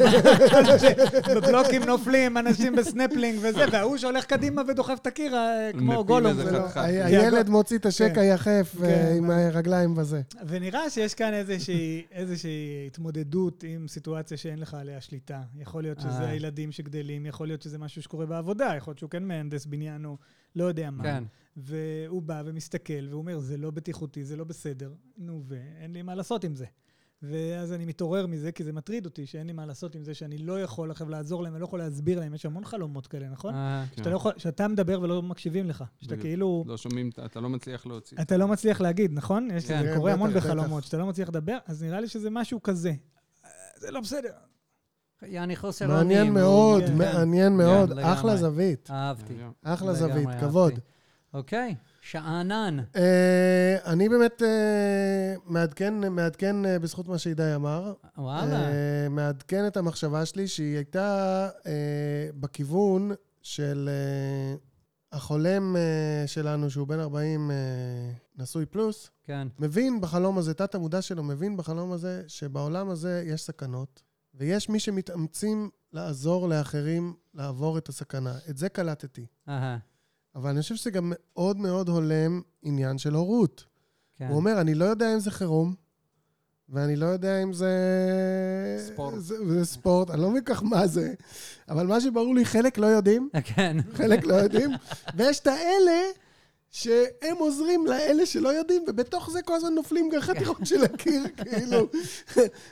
בבלוקים נופלים, אנשים בסנפלינג וזה, וההוא שהולך קדימה ודוחף את הקיר, אה, כמו גולום. לא- הילד מוציא את השקע כן. היחף אה, עם הרגליים וזה. ונראה שיש כאן איזושהי, איזושהי התמודדות עם סיטואציה שאין לך עליה שליטה. יכול להיות שזה אה. הילדים שגדלים, יכול להיות שזה משהו שקורה בעבודה, יכול להיות שהוא כן מהנדס בניין או לא יודע מה. כן. והוא בא ומסתכל, והוא אומר, זה לא בטיחותי, זה לא בסדר. נו, ואין לי מה לעשות עם זה. ואז אני מתעורר מזה, כי זה מטריד אותי, שאין לי מה לעשות עם זה, שאני לא יכול עכשיו לעזור להם, אני לא יכול להסביר להם. יש המון חלומות כאלה, נכון? אה, שאתה לא יכול, שאתה מדבר ולא מקשיבים לך. שאתה. כאילו... לא שומעים, אתה לא מצליח להוציא. אתה לא מצליח להגיד, נכון? יש כן. זה כן, קורה בטח, המון בטח. בחלומות, שאתה לא מצליח לדבר, אז נראה לי שזה משהו כזה. אה, זה לא בסדר. יעני חוסר מעניין אונים, מאוד, הוא- כן. מעניין מאוד. אחלה זווית. אהבתי. אחלה זווית. כבוד. אוקיי, שאנן. אה, אני באמת אה, מעדכן, מעדכן אה, בזכות מה שעידי אמר. וואלה. מעדכן את המחשבה שלי שהיא הייתה בכיוון של החולם שלנו, שהוא בן 40 אה, נשוי פלוס, כן. מבין בחלום הזה, תת המודע שלו מבין בחלום הזה שבעולם הזה יש סכנות, ויש מי שמתאמצים לעזור לאחרים לעבור את הסכנה. את זה קלטתי. אהה, אבל אני חושב שזה גם מאוד מאוד הולם עניין של הורות. כן. הוא אומר, אני לא יודע אם זה חירום, ואני לא יודע אם זה... ספורט. זה, זה ספורט, אני לא מבין כך מה זה, אבל מה שברור לי, חלק לא יודעים, כן. חלק לא יודעים, ויש את האלה שהם עוזרים לאלה שלא יודעים, ובתוך זה כל הזמן נופלים גם חתיכות של הקיר, כאילו.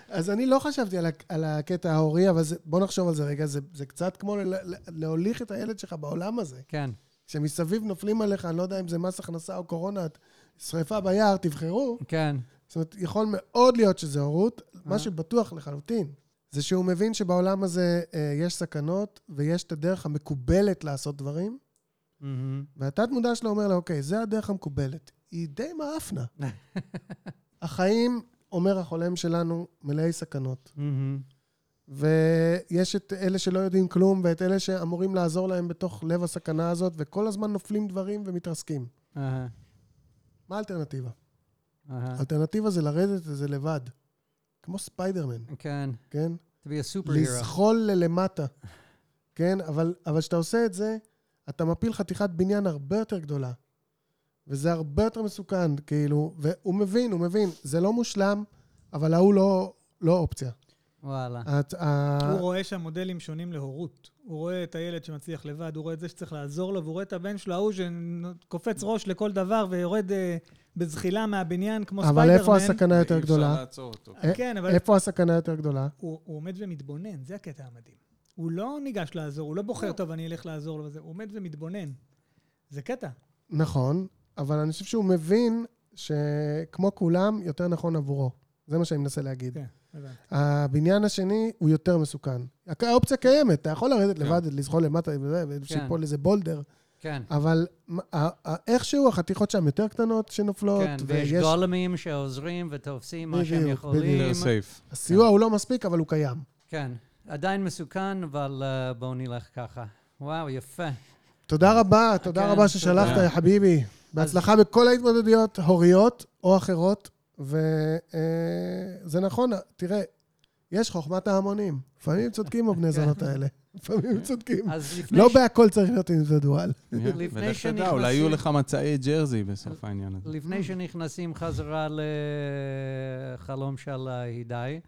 אז אני לא חשבתי על, על הקטע ההורי, אבל זה, בוא נחשוב על זה רגע, זה, זה קצת כמו ל- להוליך את הילד שלך בעולם הזה. כן. כשמסביב נופלים עליך, אני לא יודע אם זה מס הכנסה או קורונה, שריפה ביער, תבחרו. כן. זאת אומרת, יכול מאוד להיות שזה הורות. מה שבטוח לחלוטין, זה שהוא מבין שבעולם הזה אה, יש סכנות, ויש את הדרך המקובלת לעשות דברים. והתת מודע שלו אומר לו, אוקיי, זה הדרך המקובלת. היא די מאפנה. החיים, אומר החולם שלנו, מלאי סכנות. מהמם. ויש את אלה שלא יודעים כלום, ואת אלה שאמורים לעזור להם בתוך לב הסכנה הזאת, וכל הזמן נופלים דברים ומתרסקים. מה האלטרנטיבה? האלטרנטיבה זה לרדת לזה לבד. כמו ספיידרמן, כן. כן? To be a superhero. לזחול ללמטה, כן? אבל כשאתה עושה את זה, אתה מפיל חתיכת בניין הרבה יותר גדולה. וזה הרבה יותר מסוכן, כאילו, והוא מבין, הוא מבין, זה לא מושלם, אבל ההוא לא, לא אופציה. וואלה. את, ה... הוא רואה שם מודלים שונים להורות. הוא רואה את הילד שמצליח לבד, הוא רואה את זה שצריך לעזור לו, והוא רואה את הבן שלו, ההוא שקופץ ראש לכל דבר ויורד אה, בזחילה מהבניין כמו אבל ספיידרמן. איפה הסכנה יותר אי אפשר גדולה? לעצור אותו. אה, כן, אבל איפה הסכנה יותר גדולה? הוא, הוא עומד ומתבונן, זה הקטע המדהים. הוא לא ניגש לעזור, הוא לא בוחר, טוב, אני אלך לעזור לו הוא עומד ומתבונן. זה קטע. נכון, אבל אני חושב שהוא מבין שכמו כולם, יותר נכון עבורו. זה מה שאני מנסה להגיד. כן, הבנתי. הבניין השני הוא יותר מסוכן. האופציה קיימת, אתה יכול לרדת כן. לבד, לזחול למטה וזה, כן. ושיפול איזה בולדר, כן. אבל איכשהו החתיכות שם יותר קטנות שנופלות, כן, ויש. גולמים שעוזרים ותופסים מה שהם בדיוק, יכולים. יותר סייף. הסיוע הוא לא מספיק, אבל הוא קיים. כן. עדיין מסוכן, אבל אה, בואו נלך ככה. וואו, יפה. תודה רבה, תודה כן, רבה ששלחת. יא חביבי. בהצלחה בכל ההתמודדויות, הוריות או אחרות. וזה נכון, תראה, יש חוכמת ההמונים. לפעמים צודקים הבני זונות האלה. לפעמים צודקים. אז לא בהכל צריך להיות אינדיבידואל. לפני ולך תדע, שנכנסים- אולי יהיו לך מצעי ג'רזי בסוף העניין הזה. לפני שנכנסים חזרה לחלום של אה, הידי,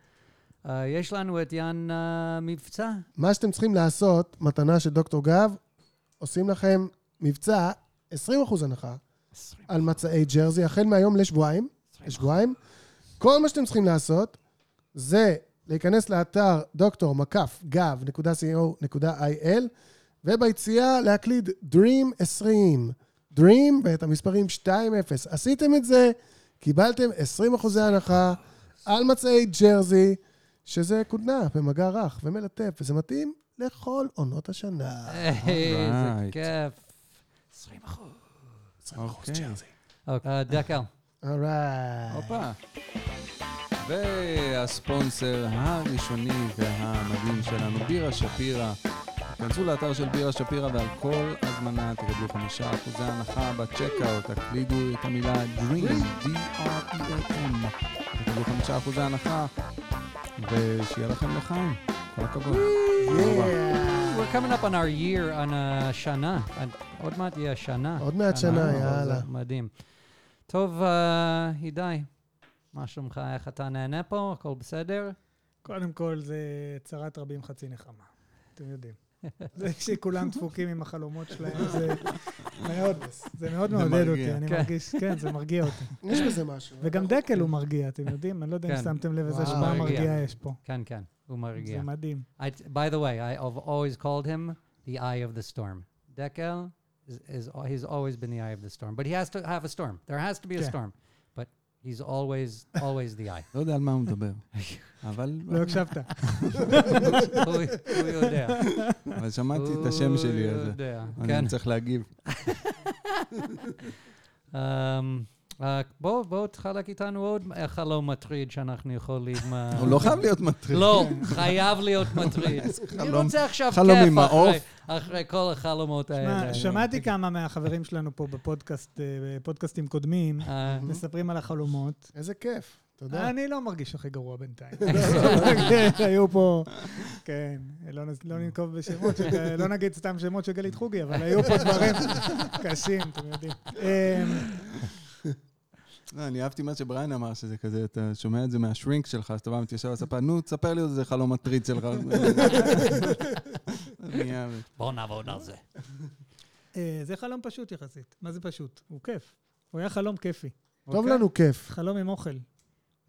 אה, יש לנו את ין אה, מבצע. מה שאתם צריכים לעשות, מתנה של דוקטור גב, עושים לכם מבצע 20% הנחה על מצעי ג'רזי, החל מהיום לשבועיים. לשבועיים. כל מה שאתם צריכים לעשות זה להיכנס לאתר דוקטור מקף גב.co.il וביציאה להקליד Dream 20. Dream ואת המספרים 2-0. עשיתם את זה, קיבלתם 20% הנחה על מצעי ג'רזי, שזה כותנה במגע רך ומלטף, וזה מתאים לכל עונות השנה. איזה. כיף. 20 אחוז. אוקיי. אוקיי, דקל. אורייט. הופה. והספונסר הראשוני והמדהים שלנו, בירה שפירא. כנסו לאתר של בירה שפירא ועל כל הזמנה תקבלו חמישה אחוזי הנחה בצ'קאוט, תקלידו את המילה Dream, D-R-E-A-M, תקבלו חמישה אחוזי הנחה, ושיהיה לכם לחיים. כל הכבוד. We're coming up on our year, on השנה. עוד מעט יהיה שנה. עוד מעט שנה, יאללה. מדהים. טוב, אה, הידי, מה שלומך? איך אתה נהנה פה? הכל בסדר? קודם כל, זה צרת רבים חצי נחמה. אתם יודעים. זה שכולם דפוקים עם החלומות שלהם, זה מאוד, זה מאוד מעודד. אותי, אני כן. מרגיש, כן, זה מרגיע אותי. יש בזה משהו. וגם דקל הוא מרגיע, אתם יודעים? אני לא יודע אם כן. שמתם לב איזה מרגיע. מרגיעה יש פה. כן, כן, הוא מרגיע. זה מדהים. By the way, I, have always called him the eye of the storm. Is he's always been the eye of the storm, but he has to have a storm. There has to be a Yeah. storm, he's always always the eye. לא יודע על מה הוא מדבר, אבל לא הקשבת. הוא יודע. אבל שמעתי את השם שלי, הוא אז יודע. אני כן. צריך להגיב. Um, uh, בוא, בוא תחלק איתנו עוד חלום מטריד שאנחנו יכולים... uh, הוא לא חייב להיות מטריד. לא, חייב להיות מטריד. אני רוצה עכשיו חלום כיף אחרי- כל החלומות האלה. שמע, שמעתי כמה מהחברים שלנו פה בפודקאסט, אה, בפודקאסטים קודמים, אה, מספרים על החלומות. איזה כיף, תודה. אני לא מרגיש הכי גרוע בינתיים. היו פה, כן, לא לא ננקוב בשמות, לא נגיד סתם שמות של גלית חוגי, אבל היו פה דברים קשים, אתם יודעים. לא, אני אהבתי מה שבריין אמר, שזה כזה, אתה שומע את זה מהשרינק שלך, אז אתה בא מתיישב על הספה, נו, תספר לי איזה חלום מטריד שלך. בואו נעבוד על זה. אה, זה חלום פשוט יחסית. מה זה פשוט? הוא כיף. הוא היה חלום כיפי. טוב אוקיי? לנו כיף. חלום עם אוכל.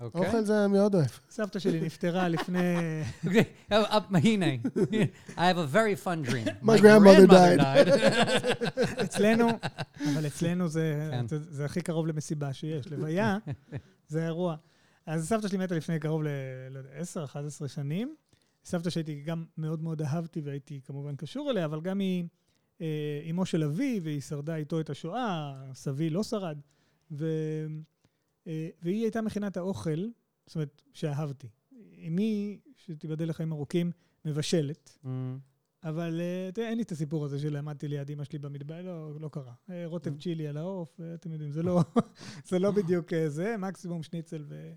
אוקיי. אוכל זה מאוד אוהב. סבתא שלי נפטרה לפני... Okay, uh, uh, הנה. I have a very fun dream. My grandmother אצלנו, אבל אצלנו זה, כן. זה, זה הכי קרוב למסיבה שיש. לוויה, זה אירוע. אז סבתא שלי מתה לפני קרוב ל... לא יודע, 10-11 שנים. סבתא שהייתי גם מאוד מאוד אהבתי והייתי כמובן קשור אליה, אבל גם היא אה, אמו של אבי, והיא שרדה איתו את השואה, סבי לא שרד. אה, והיא הייתה מכינה את האוכל, זאת אומרת, שאהבתי. אמי, שתיבדל לחיים ארוכים, מבשלת. Mm, אבל אה, תראה, אין לי את הסיפור הזה שלמדתי ליד אמא שלי במטבח, לא, לא קרה. אה, רוטב צ'ילי על העוף, אה, אתם יודעים, זה לא, זה לא בדיוק זה, מקסימום שניצל ו...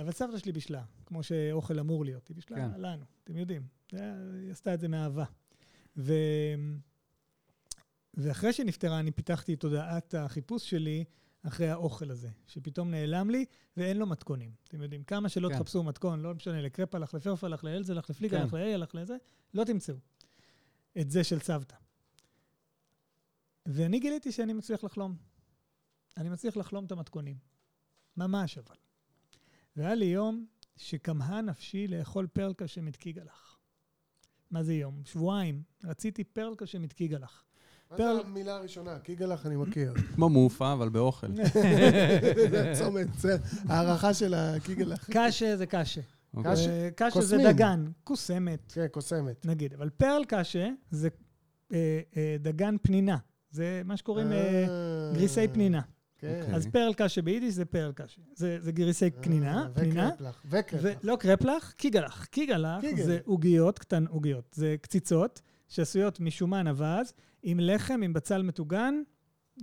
אבל סבתא שלי בישלה, כמו שאוכל אמור להיות. היא בישלה כן. לנו, אתם יודעים. היא עשתה את זה מאהבה. ו... ואחרי שהיא נפטרה, אני פיתחתי את תודעת החיפוש שלי אחרי האוכל הזה, שפתאום נעלם לי ואין לו מתכונים. אתם יודעים, כמה שלא כן. תחפשו מתכון, לא משנה, לקרפלח, לפרפלח, לאלזלח, לפליגלח, כן. לאיילח, לזה, לא תמצאו. את זה של סבתא. ואני גיליתי שאני מצליח לחלום. אני מצליח לחלום את המתכונים. ממש אבל. והיה לי יום שכמהה נפשי לאכול פרלקה שמתקיגלח. מה זה יום? שבועיים. רציתי פרלקה שמתקיגלח. מה פרל- זה המילה הראשונה? קיגלח אני מכיר. כמו מופה, אבל באוכל. זה הצומת, זה הערכה של הקיגלח. קשה זה קשה. אוקיי. קשה. אה, קשה זה. דגן, קוסמת, כן, קוסמת. נגיד. אבל פרל קשה זה אה, אה, דגן פנינה. זה מה שקוראים גריסי פנינה. כן. אוקיי. אז פרל קשה ביידיש זה פרל קשה. זה זה גריסי פנינה, אה, פנינה. וקרפלח. וקרפלח. ולא קרפלח, קיגלח. קיגלח קיגל. זה עוגיות, קטן עוגיות. זה קציצות שעשויות משומן אבז, עם לחם, עם בצל מטוגן.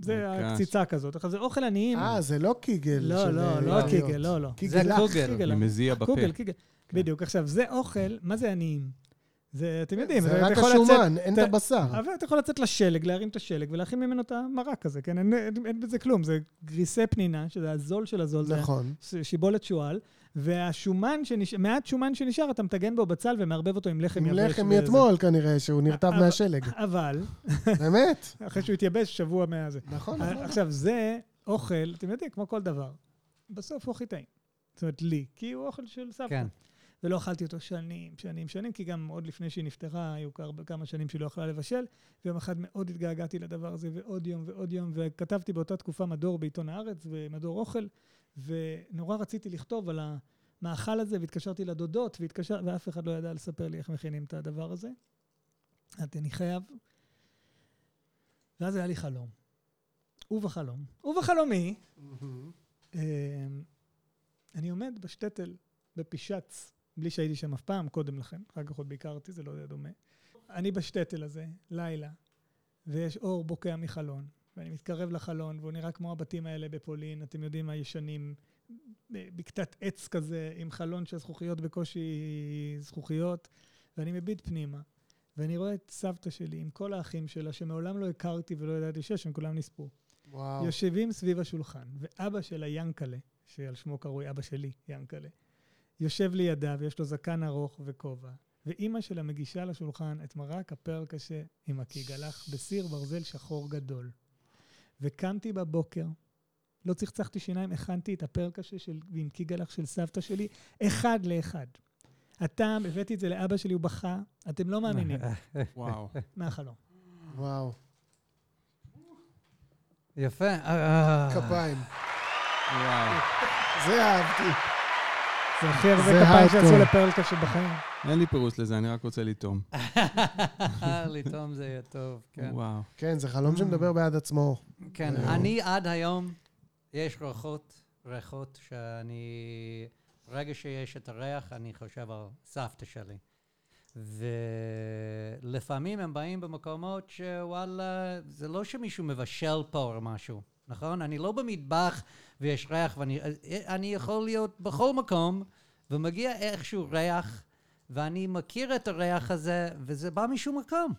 זה אוקיי. הקציצה כזאת. עכשיו, זה אוכל עניים. אה, זה לא קיגל. לא, לא, אה, לא עוגיות. קיגל, לא, לא. קיגלח. קוגל. קיגל. אני מזיע בפה. קוגל, קיגל. בדיוק. עכשיו, זה אוכל, מה זה עניים? זה, אתם יודעים, זה רק השומן, אין את אתה- הבשר. אבל אתה יכול לצאת לשלג, להרים את השלג ולהכין ממנו את המרק הזה, כן? אין, אין, אין בזה כלום, זה גריסי פנינה, שזה הזול של הזול, זה נכון. שיבולת שועל, והשומן, שנש... מעט שומן שנשאר, אתה מטגן בו בצל ומערבב אותו עם לחם עם יבש. לחם וזה. מאתמול כנראה, שהוא נרטב מהשלג. אבל, באמת? אחרי שהוא התייבש שבוע מהזה. נכון, נכון. עכשיו, זה אוכל, אתם יודעים, כמו כל דבר. בסוף הוא הכי טעים. זאת אומרת, לי, כי הוא אוכל של סבתא. כן. ולא אכלתי אותו שנים, שנים, שנים, כי גם עוד לפני שהיא נפטרה, היו כמה- כמה שנים שהיא לא יכלה לבשל, ויום אחד מאוד התגעגעתי לדבר הזה, ועוד יום ועוד יום, וכתבתי באותה תקופה מדור בעיתון הארץ, ומדור אוכל, ונורא רציתי לכתוב על המאכל הזה, והתקשרתי לדודות, והתקשר, ואף אחד לא ידע לספר לי איך מכינים את הדבר הזה. אמרתי, אני חייב. ואז היה לי חלום. ובחלום, ובחלומי, אה, אני עומד בשטטל, בפישץ, בלי שהייתי שם אף פעם קודם לכן, אחר כך עוד ביקרתי, זה לא היה דומה. אני בשטטל הזה, לילה, ויש אור בוקע מחלון, ואני מתקרב לחלון, והוא נראה כמו הבתים האלה בפולין, אתם יודעים, הישנים, בקתת עץ כזה, עם חלון של זכוכיות בקושי זכוכיות, ואני מביט פנימה, ואני רואה את סבתא שלי עם כל האחים שלה, שמעולם לא הכרתי ולא ידעתי שיש, הם כולם נספו. וואו. יושבים סביב השולחן, ואבא שלה, ינקלה, שעל שמו קרוי אבא שלי, ינקלה, יושב לידה ויש לו זקן ארוך וכובע, ואימא שלה מגישה לשולחן את מרק הפרל קשה עם הקיגלח בסיר ברזל שחור גדול. וקמתי בבוקר, לא צחצחתי שיניים, הכנתי את הפרל קשה של, עם קיגלח של סבתא שלי, אחד לאחד. הטעם, הבאתי את זה לאבא שלי, הוא בכה, אתם לא מאמינים, וואו. מהחלום. וואו. יפה. כפיים. וואו. זה אהבתי. זה הכי הרבה כפיים שעשו הארדקור. לפרל קשה בחיים. אין לי פירוש לזה, אני רק רוצה לטעום. לטעום זה יהיה טוב, כן. וואו. כן, זה חלום שמדבר בעד עצמו. כן, אה. אני עד היום, יש ריחות, ריחות שאני, ברגע שיש את הריח, אני חושב על סבתא שלי. ולפעמים הם באים במקומות שוואלה, זה לא שמישהו מבשל פה או משהו, נכון? אני לא במטבח ויש ריח, ואני אני יכול להיות בכל מקום, ומגיע איכשהו ריח, ואני מכיר את הריח הזה, וזה בא משום מקום.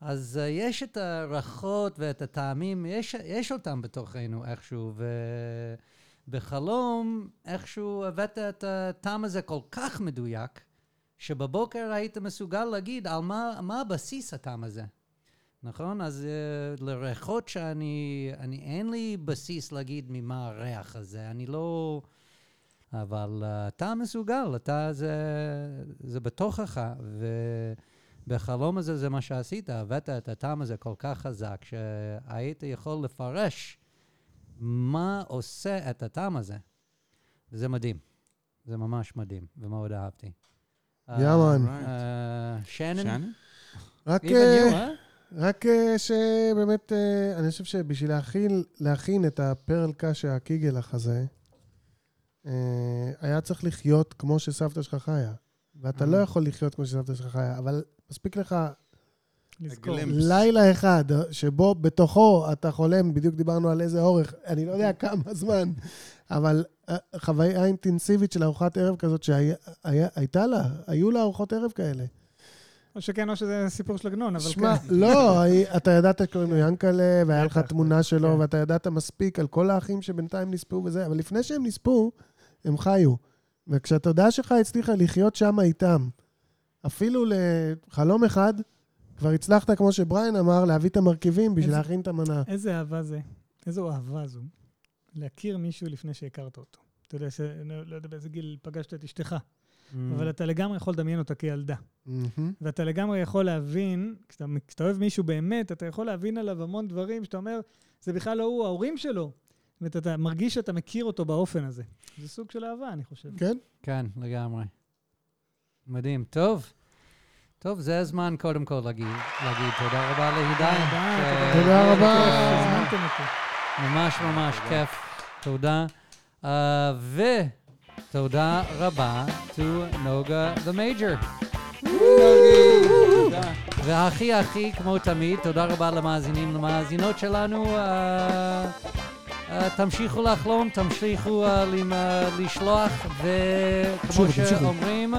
אז uh, יש את הריחות ואת הטעמים, יש, יש אותם בתוכנו איכשהו, ובחלום איכשהו הבאת את הטעם הזה כל כך מדויק, שבבוקר היית מסוגל להגיד על מה, מה הבסיס הטעם הזה. נכון? אז uh, לריחות שאני... אני, אין לי בסיס להגיד ממה הריח הזה. אני לא... אבל uh, אתה מסוגל, אתה זה, זה בתוכך, ובחלום הזה זה מה שעשית, הבאת את הטעם הזה כל כך חזק, שהיית יכול לפרש מה עושה את הטעם הזה. זה מדהים. זה ממש מדהים, ומאוד אהבתי. יאמן. אה, שנן? רק, רק אה, שבאמת, אה, אני חושב שבשביל להכין, להכין את הפרל קשה הקיגלח הזה, אה, היה צריך לחיות כמו שסבתא שלך חיה. ואתה לא יכול לחיות כמו שסבתא שלך חיה, אבל מספיק לך לזכור. לילה אחד שבו בתוכו אתה חולם, בדיוק דיברנו על איזה אורך, אני לא יודע כמה זמן, אבל חוויה אינטנסיבית של ארוחת ערב כזאת שהייתה לה, היו לה ארוחות ערב כאלה. או שכן, או שזה סיפור של עגנון, אבל שמע, כן. לא, אתה ידעת שקוראים לו ינקלה, והיה לך תמונה שלו, כן. ואתה ידעת מספיק על כל האחים שבינתיים נספו וזה, אבל לפני שהם נספו, הם חיו. וכשהתודעה שלך הצליחה לחיות שם איתם, אפילו לחלום אחד, כבר הצלחת, כמו שבריין אמר, להביא את המרכיבים בשביל איזה- להכין את המנה. איזה אהבה זה, איזו אהבה זו, להכיר מישהו לפני שהכרת אותו. אתה יודע, ש- לא לא יודע באיזה גיל פגשת את אשתך. אבל אתה לגמרי יכול לדמיין אותה כילדה. ואתה לגמרי יכול להבין, כשאתה, כשאתה אוהב מישהו באמת, אתה יכול להבין עליו המון דברים שאתה אומר, זה בכלל לא הוא, ההורים שלו. ואתה אתה מרגיש שאתה מכיר אותו באופן הזה. זה סוג של אהבה, אני חושב. כן? כן, לגמרי. מדהים. טוב. טוב, זה הזמן קודם כל להגיד, להגיד תודה רבה להידאי. תודה, רבה. שהזמנתם אותי. ממש ממש כיף. תודה. Uh, ותודה רבה to נוגה the Major. והכי הכי, כמו תמיד, תודה רבה למאזינים, למאזינות שלנו. Uh, uh, תמשיכו לחלום, תמשיכו uh, למ- uh, לשלוח, וכמו תמשיכו, תמשיכו. שאומרים,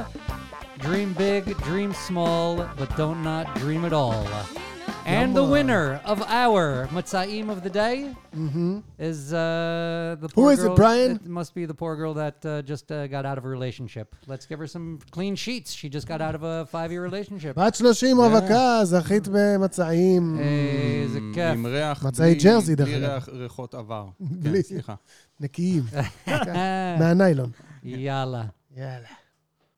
dream big, dream small, but don't not dream at all. And the winner of our Matzaim of the day מהמם. is uh, the Who poor is it, girl. Brian? It must be the poor girl that uh, just uh, got out of a relationship. Let's give her some clean sheets. She just got out of a five-year relationship. בת 30 רווקה, זכית במצעים. איזה עם- כיף. עם ריח, מצעי בלי- ג'רזי, דרך בלי אגב. ריח ריחות עבר. בלי. כן, סליחה. נקיים. מהניילון. יאללה. יאללה.